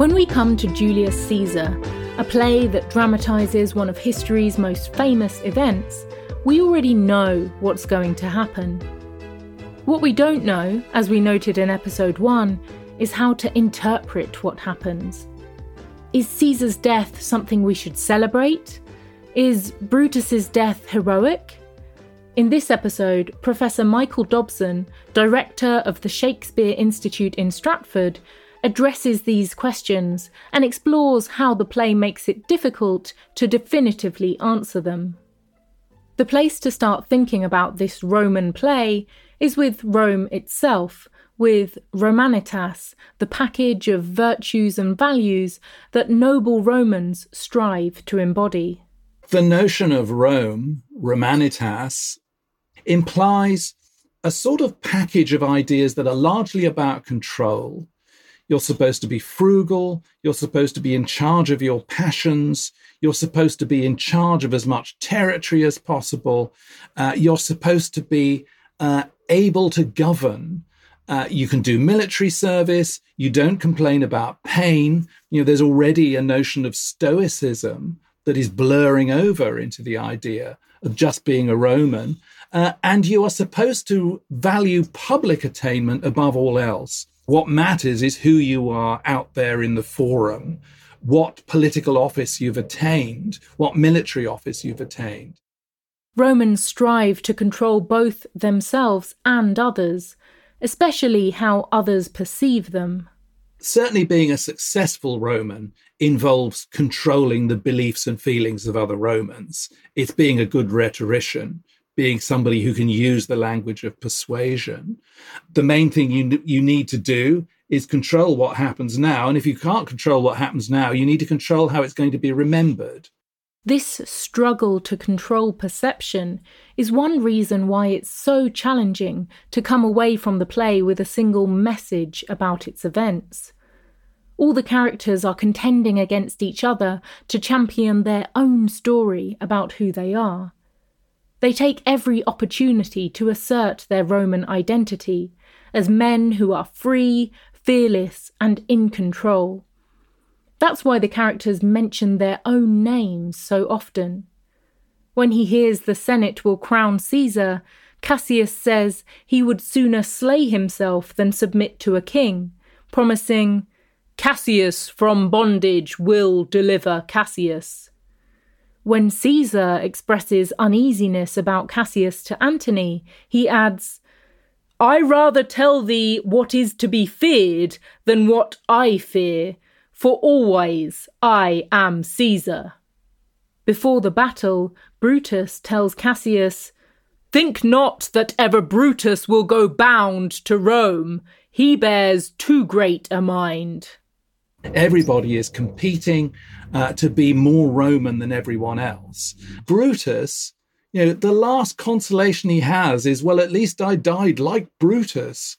When we come to Julius Caesar, a play that dramatises one of history's most famous events, we already know what's going to happen. What we don't know, as we noted in episode 1, is how to interpret what happens. Is Caesar's death something we should celebrate? Is Brutus's death heroic? In this episode, Professor Michael Dobson, director of the Shakespeare Institute in Stratford, addresses these questions and explores how the play makes it difficult to definitively answer them. The place to start thinking about this Roman play is with Rome itself, with Romanitas, the package of virtues and values that noble Romans strive to embody. The notion of Rome, Romanitas, implies a sort of package of ideas that are largely about control you're supposed to be frugal. You're supposed to be in charge of your passions. You're supposed to be in charge of as much territory as possible. Uh, you're supposed to be uh, able to govern. Uh, you can do military service. You don't complain about pain. You know, there's already a notion of stoicism that is blurring over into the idea of just being a Roman. Uh, and you are supposed to value public attainment above all else. What matters is who you are out there in the forum, what political office you've attained, what military office you've attained. Romans strive to control both themselves and others, especially how others perceive them. Certainly, being a successful Roman involves controlling the beliefs and feelings of other Romans. It's being a good rhetorician being somebody who can use the language of persuasion. The main thing you, you need to do is control what happens now. And if you can't control what happens now, you need to control how it's going to be remembered. This struggle to control perception is one reason why it's so challenging to come away from the play with a single message about its events. All the characters are contending against each other to champion their own story about who they are. They take every opportunity to assert their Roman identity as men who are free, fearless, and in control. That's why the characters mention their own names so often. When he hears the Senate will crown Caesar, Cassius says he would sooner slay himself than submit to a king, promising, Cassius from bondage will deliver Cassius. When Caesar expresses uneasiness about Cassius to Antony, he adds, I rather tell thee what is to be feared than what I fear, for always I am Caesar. Before the battle, Brutus tells Cassius, Think not that ever Brutus will go bound to Rome. He bears too great a mind. Everybody is competing uh, to be more Roman than everyone else. Brutus, you know, the last consolation he has is, well, at least I died like Brutus.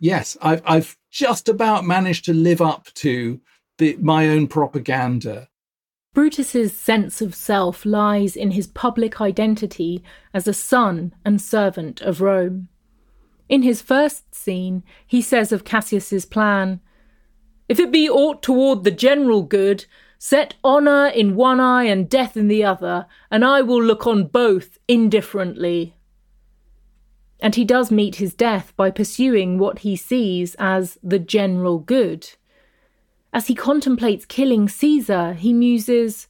Yes, I've, I've just about managed to live up to the, my own propaganda. Brutus's sense of self lies in his public identity as a son and servant of Rome. In his first scene, he says of Cassius's plan, if it be aught toward the general good, set honour in one eye and death in the other, and I will look on both indifferently. And he does meet his death by pursuing what he sees as the general good. As he contemplates killing Caesar, he muses,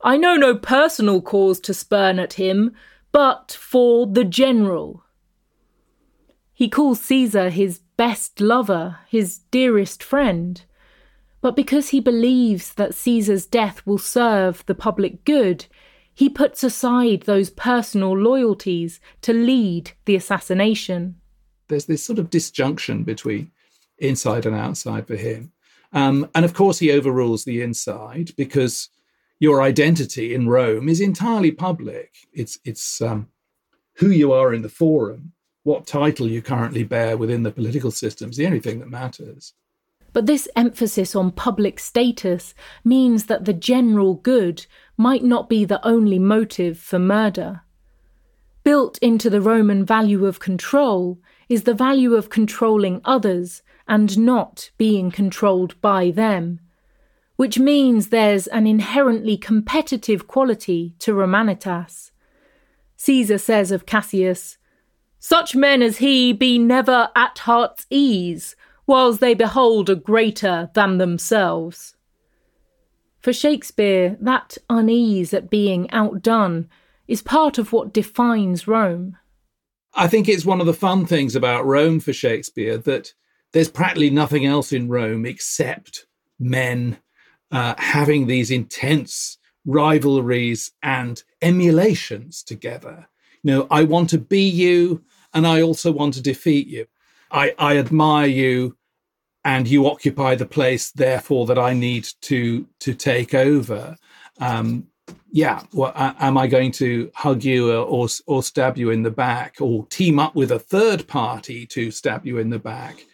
I know no personal cause to spurn at him, but for the general. He calls Caesar his best lover, his dearest friend. But because he believes that Caesar's death will serve the public good, he puts aside those personal loyalties to lead the assassination. There's this sort of disjunction between inside and outside for him. Um, and of course, he overrules the inside because your identity in Rome is entirely public. It's, it's um, who you are in the forum what title you currently bear within the political system is the only thing that matters. But this emphasis on public status means that the general good might not be the only motive for murder. Built into the Roman value of control is the value of controlling others and not being controlled by them, which means there's an inherently competitive quality to Romanitas. Caesar says of Cassius, Such men as he be never at heart's ease, whiles they behold a greater than themselves. For Shakespeare, that unease at being outdone is part of what defines Rome. I think it's one of the fun things about Rome for Shakespeare that there's practically nothing else in Rome except men uh, having these intense rivalries and emulations together. You know, I want to be you and I also want to defeat you. I, I admire you and you occupy the place therefore that I need to to take over. Um, yeah, well, am I going to hug you or, or stab you in the back or team up with a third party to stab you in the back?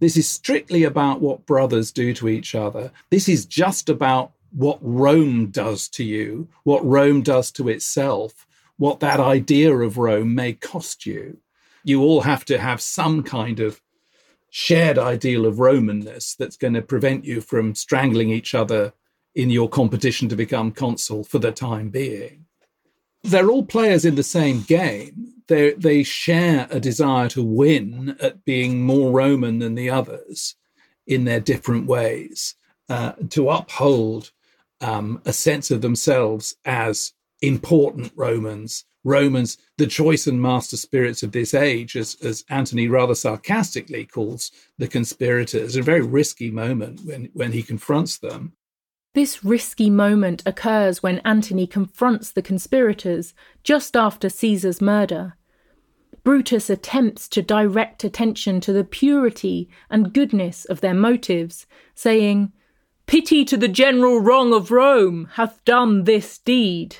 This is strictly about what brothers do to each other. This is just about what Rome does to you, what Rome does to itself, what that idea of Rome may cost you. You all have to have some kind of shared ideal of Romanness that's going to prevent you from strangling each other in your competition to become consul for the time being. They're all players in the same game. They they share a desire to win at being more Roman than the others in their different ways, uh, to uphold um, a sense of themselves as important Romans, Romans, the choice and master spirits of this age, as, as Antony rather sarcastically calls the conspirators, a very risky moment when, when he confronts them. This risky moment occurs when Antony confronts the conspirators just after Caesar's murder. Brutus attempts to direct attention to the purity and goodness of their motives, saying, Pity to the general wrong of Rome hath done this deed.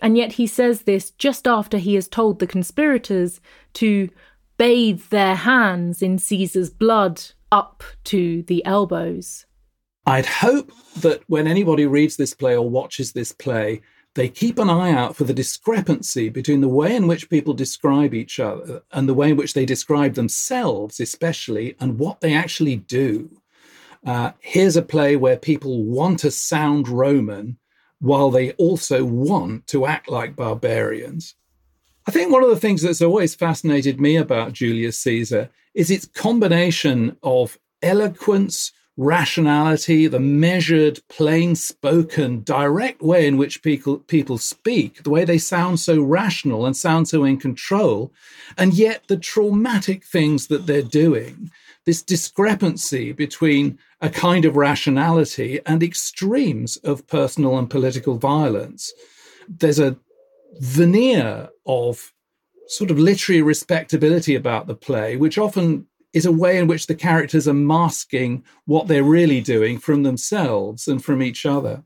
And yet he says this just after he has told the conspirators to bathe their hands in Caesar's blood up to the elbows. I'd hope that when anybody reads this play or watches this play, they keep an eye out for the discrepancy between the way in which people describe each other and the way in which they describe themselves, especially, and what they actually do. Uh, here's a play where people want to sound Roman while they also want to act like barbarians. I think one of the things that's always fascinated me about Julius Caesar is its combination of eloquence, rationality, the measured, plain spoken, direct way in which people, people speak, the way they sound so rational and sound so in control, and yet the traumatic things that they're doing, this discrepancy between a kind of rationality and extremes of personal and political violence. There's a veneer of sort of literary respectability about the play, which often is a way in which the characters are masking what they're really doing from themselves and from each other.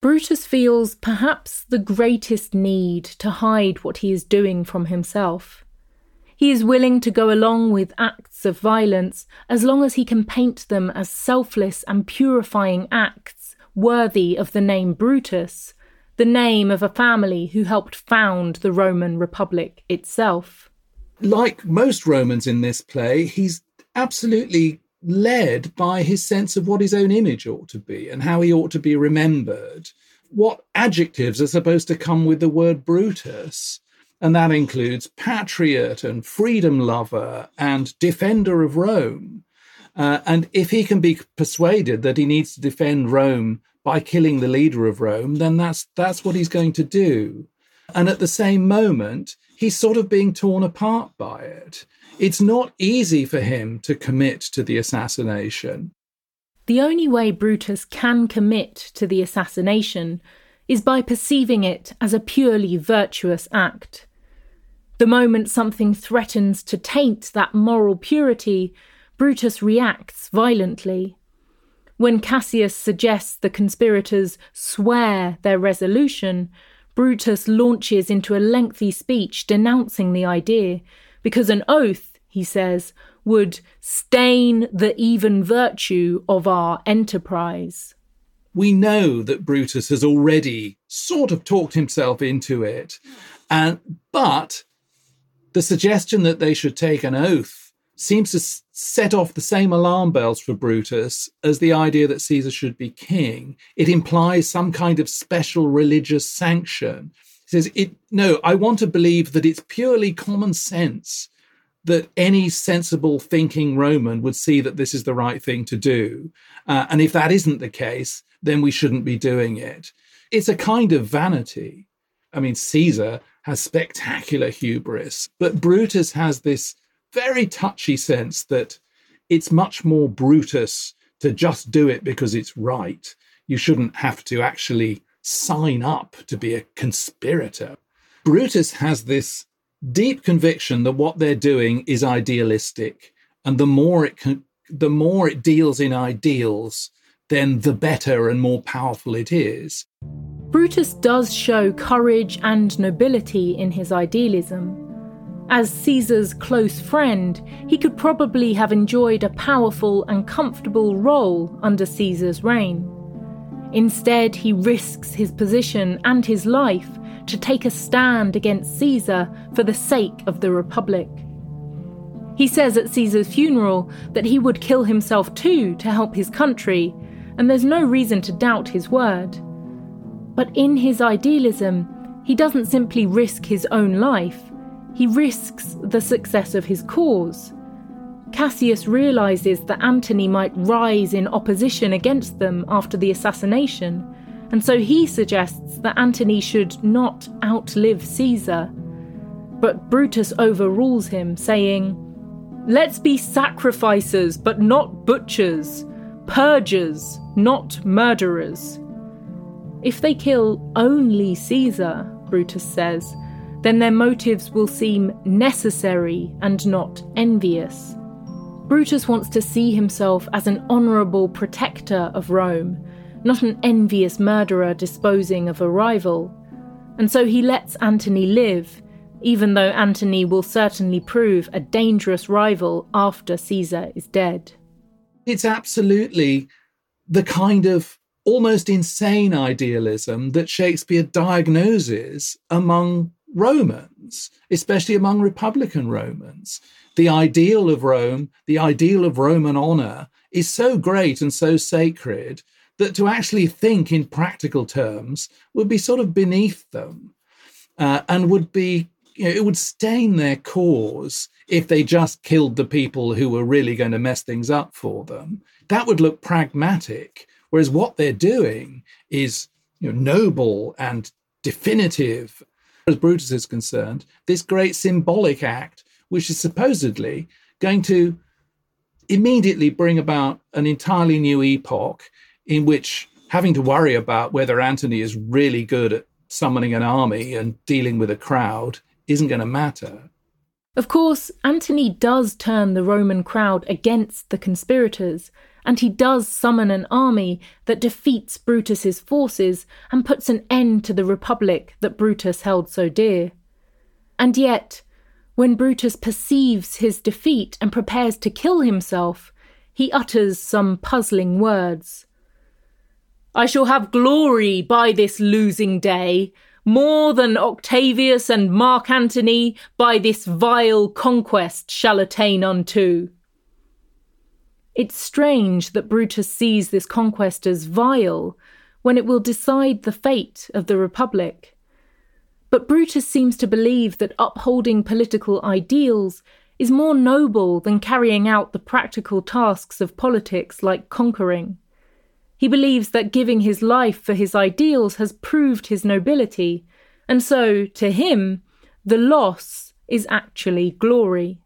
Brutus feels perhaps the greatest need to hide what he is doing from himself. He is willing to go along with acts of violence as long as he can paint them as selfless and purifying acts worthy of the name Brutus, the name of a family who helped found the Roman Republic itself like most Romans in this play, he's absolutely led by his sense of what his own image ought to be and how he ought to be remembered. What adjectives are supposed to come with the word Brutus? And that includes patriot and freedom lover and defender of Rome. Uh, and if he can be persuaded that he needs to defend Rome by killing the leader of Rome, then that's that's what he's going to do. And at the same moment, he's sort of being torn apart by it. It's not easy for him to commit to the assassination. The only way Brutus can commit to the assassination is by perceiving it as a purely virtuous act. The moment something threatens to taint that moral purity, Brutus reacts violently. When Cassius suggests the conspirators swear their resolution, Brutus launches into a lengthy speech denouncing the idea, because an oath, he says, would stain the even virtue of our enterprise. We know that Brutus has already sort of talked himself into it, and but the suggestion that they should take an oath seems to set off the same alarm bells for Brutus as the idea that Caesar should be king. It implies some kind of special religious sanction. He says, it, No, I want to believe that it's purely common sense that any sensible thinking Roman would see that this is the right thing to do. Uh, and if that isn't the case, then we shouldn't be doing it. It's a kind of vanity. I mean, Caesar has spectacular hubris, but Brutus has this very touchy sense that it's much more Brutus to just do it because it's right. You shouldn't have to actually sign up to be a conspirator. Brutus has this deep conviction that what they're doing is idealistic, and the more it can, the more it deals in ideals, then the better and more powerful it is. Brutus does show courage and nobility in his idealism. As Caesar's close friend, he could probably have enjoyed a powerful and comfortable role under Caesar's reign. Instead, he risks his position and his life to take a stand against Caesar for the sake of the Republic. He says at Caesar's funeral that he would kill himself too to help his country, and there's no reason to doubt his word. But in his idealism, he doesn't simply risk his own life, he risks the success of his cause. Cassius realizes that Antony might rise in opposition against them after the assassination, and so he suggests that Antony should not outlive Caesar. But Brutus overrules him, saying, Let's be sacrificers, but not butchers, purgers, not murderers. If they kill only Caesar, Brutus says, then their motives will seem necessary and not envious. Brutus wants to see himself as an honourable protector of Rome not an envious murderer disposing of a rival. And so he lets Antony live, even though Antony will certainly prove a dangerous rival after Caesar is dead. It's absolutely the kind of almost insane idealism that Shakespeare diagnoses among Romans, especially among Republican Romans. The ideal of Rome, the ideal of Roman honor, is so great and so sacred that to actually think in practical terms would be sort of beneath them uh, and would be, you know, it would stain their cause if they just killed the people who were really going to mess things up for them. That would look pragmatic. Whereas what they're doing is you know, noble and definitive, as Brutus is concerned, this great symbolic act, which is supposedly going to immediately bring about an entirely new epoch in which having to worry about whether Antony is really good at summoning an army and dealing with a crowd isn't going to matter. Of course, Antony does turn the Roman crowd against the conspirators, and he does summon an army that defeats Brutus's forces and puts an end to the republic that Brutus held so dear. And yet, when Brutus perceives his defeat and prepares to kill himself, he utters some puzzling words. I shall have glory by this losing day, more than Octavius and Mark Antony by this vile conquest shall attain unto. It's strange that Brutus sees this conquest as vile when it will decide the fate of the Republic. But Brutus seems to believe that upholding political ideals is more noble than carrying out the practical tasks of politics like conquering. He believes that giving his life for his ideals has proved his nobility, and so, to him, the loss is actually glory.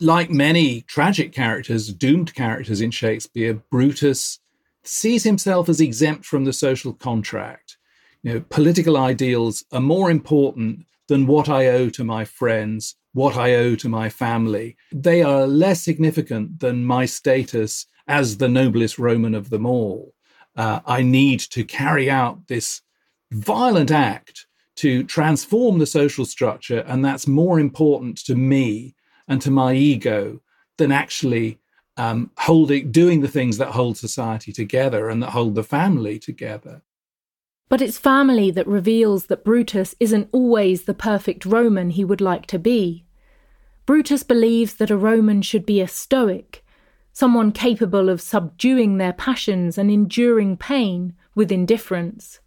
Like many tragic characters, doomed characters in Shakespeare, Brutus sees himself as exempt from the social contract. You know, political ideals are more important than what I owe to my friends, what I owe to my family. They are less significant than my status as the noblest Roman of them all uh, I need to carry out this violent act to transform the social structure. And that's more important to me and to my ego than actually um, holding, doing the things that hold society together and that hold the family together. But it's family that reveals that Brutus isn't always the perfect Roman he would like to be. Brutus believes that a Roman should be a Stoic, someone capable of subduing their passions and enduring pain with indifference.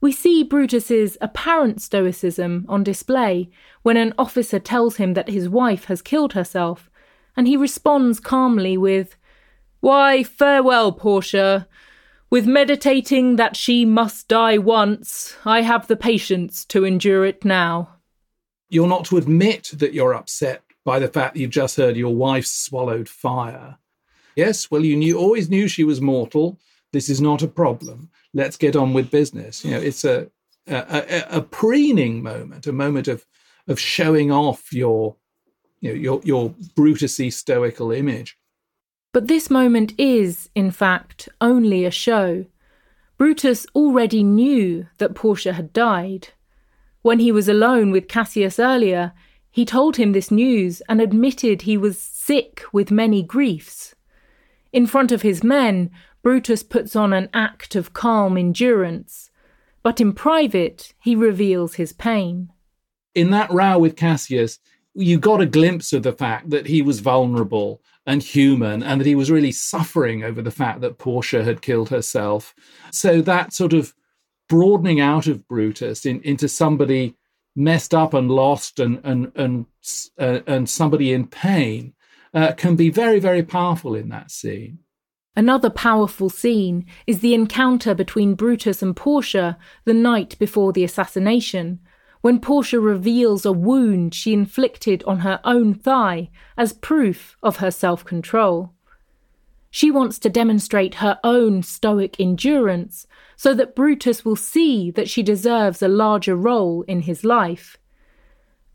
We see Brutus's apparent stoicism on display when an officer tells him that his wife has killed herself, and he responds calmly with, Why, farewell, Portia. With meditating that she must die once, I have the patience to endure it now. You're not to admit that you're upset by the fact that you've just heard your wife swallowed fire. Yes, well, you knew always knew she was mortal. This is not a problem. Let's get on with business. You know, it's a a, a, a preening moment, a moment of of showing off your you know your your Brutusy stoical image. But this moment is, in fact, only a show. Brutus already knew that Portia had died. When he was alone with Cassius earlier, he told him this news and admitted he was sick with many griefs. In front of his men, Brutus puts on an act of calm endurance, but in private, he reveals his pain. In that row with Cassius, you got a glimpse of the fact that he was vulnerable and human and that he was really suffering over the fact that Portia had killed herself. So that sort of broadening out of Brutus in, into somebody messed up and lost and and and uh, and somebody in pain uh, can be very very powerful in that scene. Another powerful scene is the encounter between Brutus and Portia the night before the assassination, when Portia reveals a wound she inflicted on her own thigh as proof of her self control. She wants to demonstrate her own stoic endurance so that Brutus will see that she deserves a larger role in his life.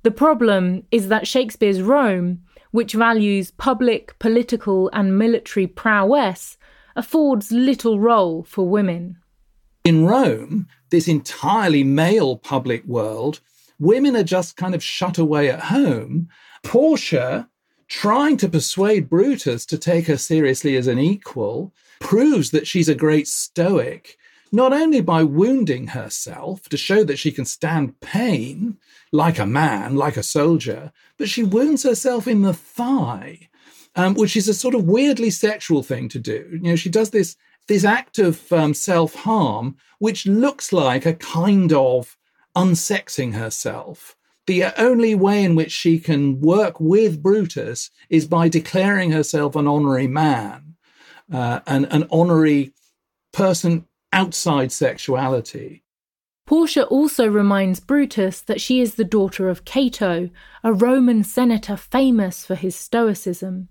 The problem is that Shakespeare's Rome, which values public, political, and military prowess, affords little role for women. In Rome, this entirely male public world, women are just kind of shut away at home. Portia trying to persuade Brutus to take her seriously as an equal proves that she's a great Stoic, not only by wounding herself to show that she can stand pain like a man, like a soldier, but she wounds herself in the thigh, um, which is a sort of weirdly sexual thing to do. You know, she does this this act of um, self harm, which looks like a kind of unsexing herself the only way in which she can work with Brutus is by declaring herself an honorary man, uh, an, an honorary person outside sexuality. Portia also reminds Brutus that she is the daughter of Cato, a Roman senator famous for his stoicism.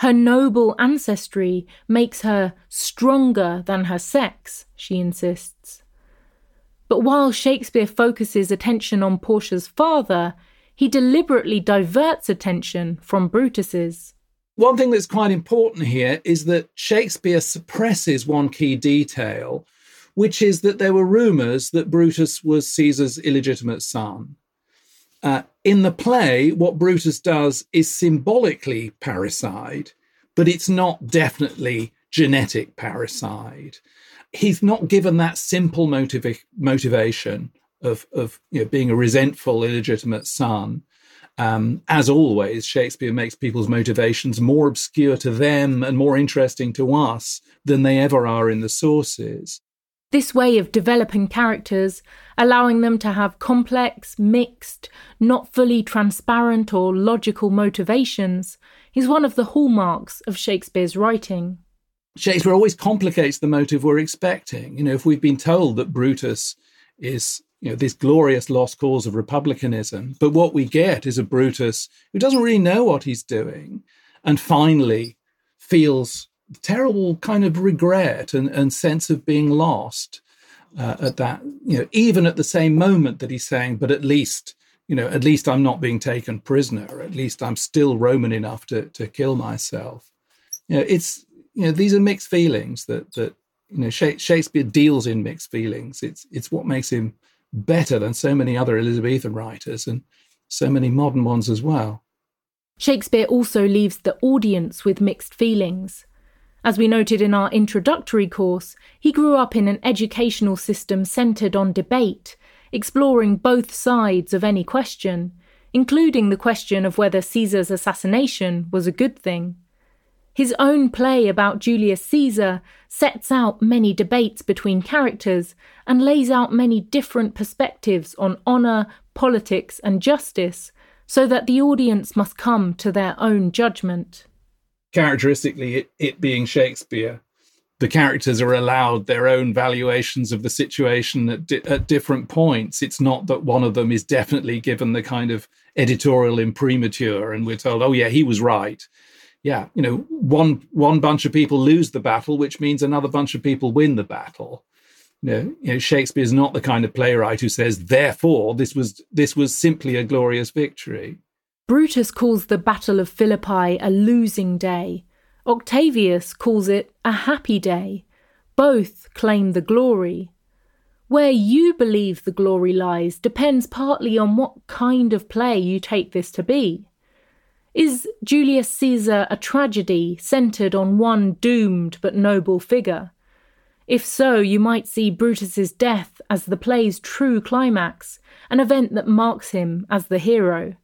Her noble ancestry makes her stronger than her sex, she insists. But while Shakespeare focuses attention on Portia's father, he deliberately diverts attention from Brutus's. One thing that's quite important here is that Shakespeare suppresses one key detail, which is that there were rumors that Brutus was Caesar's illegitimate son. Uh, in the play, what Brutus does is symbolically parricide, but it's not definitely genetic parricide he's not given that simple motiva- motivation of, of you know, being a resentful, illegitimate son. Um, as always, Shakespeare makes people's motivations more obscure to them and more interesting to us than they ever are in the sources. This way of developing characters, allowing them to have complex, mixed, not fully transparent or logical motivations, is one of the hallmarks of Shakespeare's writing. Shakespeare always complicates the motive we're expecting. You know, if we've been told that Brutus is, you know, this glorious lost cause of republicanism, but what we get is a Brutus who doesn't really know what he's doing and finally feels terrible kind of regret and, and sense of being lost uh, at that, you know, even at the same moment that he's saying, but at least, you know, at least I'm not being taken prisoner. At least I'm still Roman enough to, to kill myself. You know, it's you know these are mixed feelings that that you know Shakespeare deals in mixed feelings. It's it's what makes him better than so many other Elizabethan writers and so many modern ones as well. Shakespeare also leaves the audience with mixed feelings. As we noted in our introductory course, he grew up in an educational system centred on debate, exploring both sides of any question, including the question of whether Caesar's assassination was a good thing. His own play about Julius Caesar sets out many debates between characters and lays out many different perspectives on honour, politics, and justice, so that the audience must come to their own judgment. Characteristically, it, it being Shakespeare, the characters are allowed their own valuations of the situation at, di- at different points. It's not that one of them is definitely given the kind of editorial imprimatur and we're told, oh, yeah, he was right yeah, you know, one one bunch of people lose the battle, which means another bunch of people win the battle. You know, you know, Shakespeare is not the kind of playwright who says, therefore, this was this was simply a glorious victory. Brutus calls the Battle of Philippi a losing day. Octavius calls it a happy day. Both claim the glory. Where you believe the glory lies depends partly on what kind of play you take this to be. Is Julius Caesar a tragedy centred on one doomed but noble figure? If so, you might see Brutus's death as the play's true climax, an event that marks him as the hero.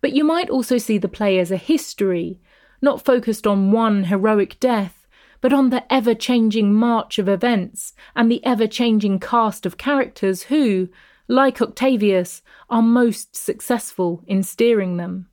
But you might also see the play as a history, not focused on one heroic death, but on the ever changing march of events and the ever changing cast of characters who, like Octavius, are most successful in steering them.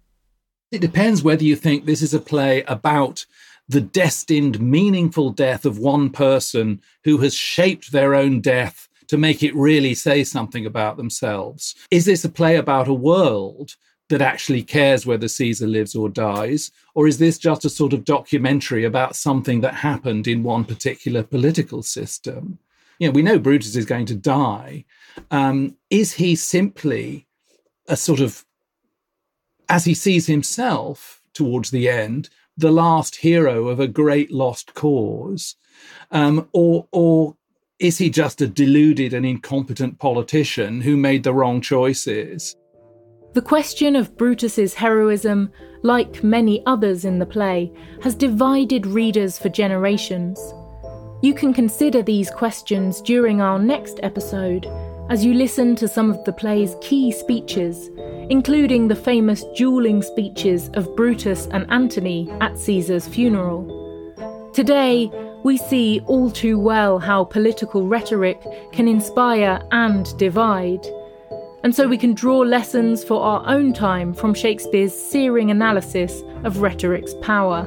It depends whether you think this is a play about the destined, meaningful death of one person who has shaped their own death to make it really say something about themselves. Is this a play about a world that actually cares whether Caesar lives or dies? Or is this just a sort of documentary about something that happened in one particular political system? You know, we know Brutus is going to die. Um, is he simply a sort of as he sees himself towards the end, the last hero of a great lost cause? Um, or, or is he just a deluded and incompetent politician who made the wrong choices? The question of Brutus's heroism, like many others in the play, has divided readers for generations. You can consider these questions during our next episode as you listen to some of the play's key speeches, including the famous dueling speeches of Brutus and Antony at Caesar's funeral. Today, we see all too well how political rhetoric can inspire and divide. And so we can draw lessons for our own time from Shakespeare's searing analysis of rhetoric's power.